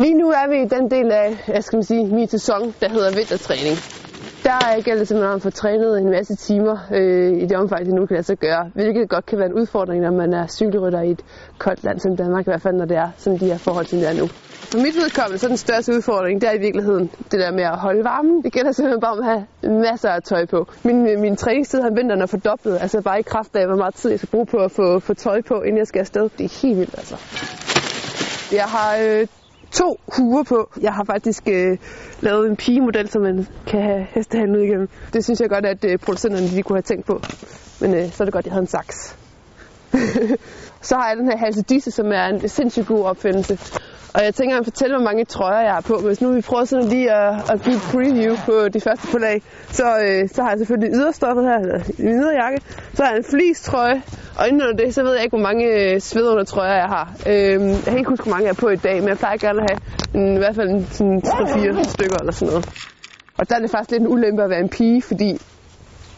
Lige nu er vi i den del af, jeg skal sige, min sæson, der hedder vintertræning. Der gælder det simpelthen om at få trænet en masse timer øh, i det omfang, det nu kan lade sig gøre. Hvilket godt kan være en udfordring, når man er cykelrytter i et koldt land som Danmark, i hvert fald når det er som de her forhold, som det er nu. For mit vedkommende, så er den største udfordring, det er i virkeligheden det der med at holde varmen. Det gælder simpelthen bare om at have masser af tøj på. Min, min træningstid har vinteren er fordoblet, altså bare i kraft af, hvor meget tid jeg skal bruge på at få, få tøj på, inden jeg skal afsted. Det er helt vildt altså. Jeg har øh, to huer på. Jeg har faktisk øh, lavet en pigemodel, som man kan have hestehalen ud igennem. Det synes jeg godt, at øh, producenterne de kunne have tænkt på. Men øh, så er det godt, at jeg havde en saks. så har jeg den her halsedisse, som er en sindssygt god opfindelse. Og jeg tænker at fortælle, hvor mange trøjer jeg har på. Hvis nu vi prøver sådan lige at, at give et preview på de første på lag, så, øh, så har jeg selvfølgelig yderstoffet her, eller min yderjakke. Så har jeg en fleece trøje, øjnene under det, så ved jeg ikke, hvor mange øh, svedundertrøjer jeg har. Øhm, jeg kan ikke huske, hvor mange jeg er på i dag, men jeg plejer gerne at have en, i hvert fald en, sådan 3-4 stykker eller sådan noget. Og der er det faktisk lidt en ulempe at være en pige, fordi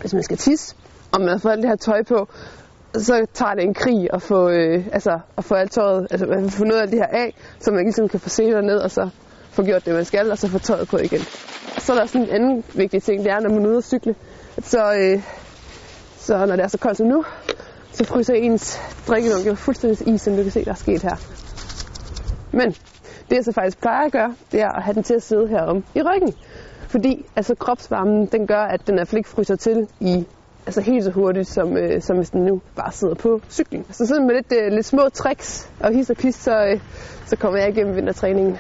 hvis man skal tisse, og man har fået alt det her tøj på, så tager det en krig at få, øh, altså, at få alt tøjet, altså få noget af det her af, så man ligesom kan få senere ned, og så få gjort det, man skal, og så få tøjet på igen. Så er der sådan en anden vigtig ting, det er, når man er ude at cykle, så, øh, så når det er så koldt som nu, så fryser ens drikkedunk jo fuldstændig is, som du kan se, der er sket her. Men det jeg så faktisk plejer at gøre, det er at have den til at sidde herom i ryggen. Fordi altså, kropsvarmen den gør, at den altså ikke fryser til i altså helt så hurtigt, som, øh, som hvis den nu bare sidder på cyklen. Så sådan med lidt, øh, lidt små tricks og his og pis, så, øh, så kommer jeg igennem vintertræningen.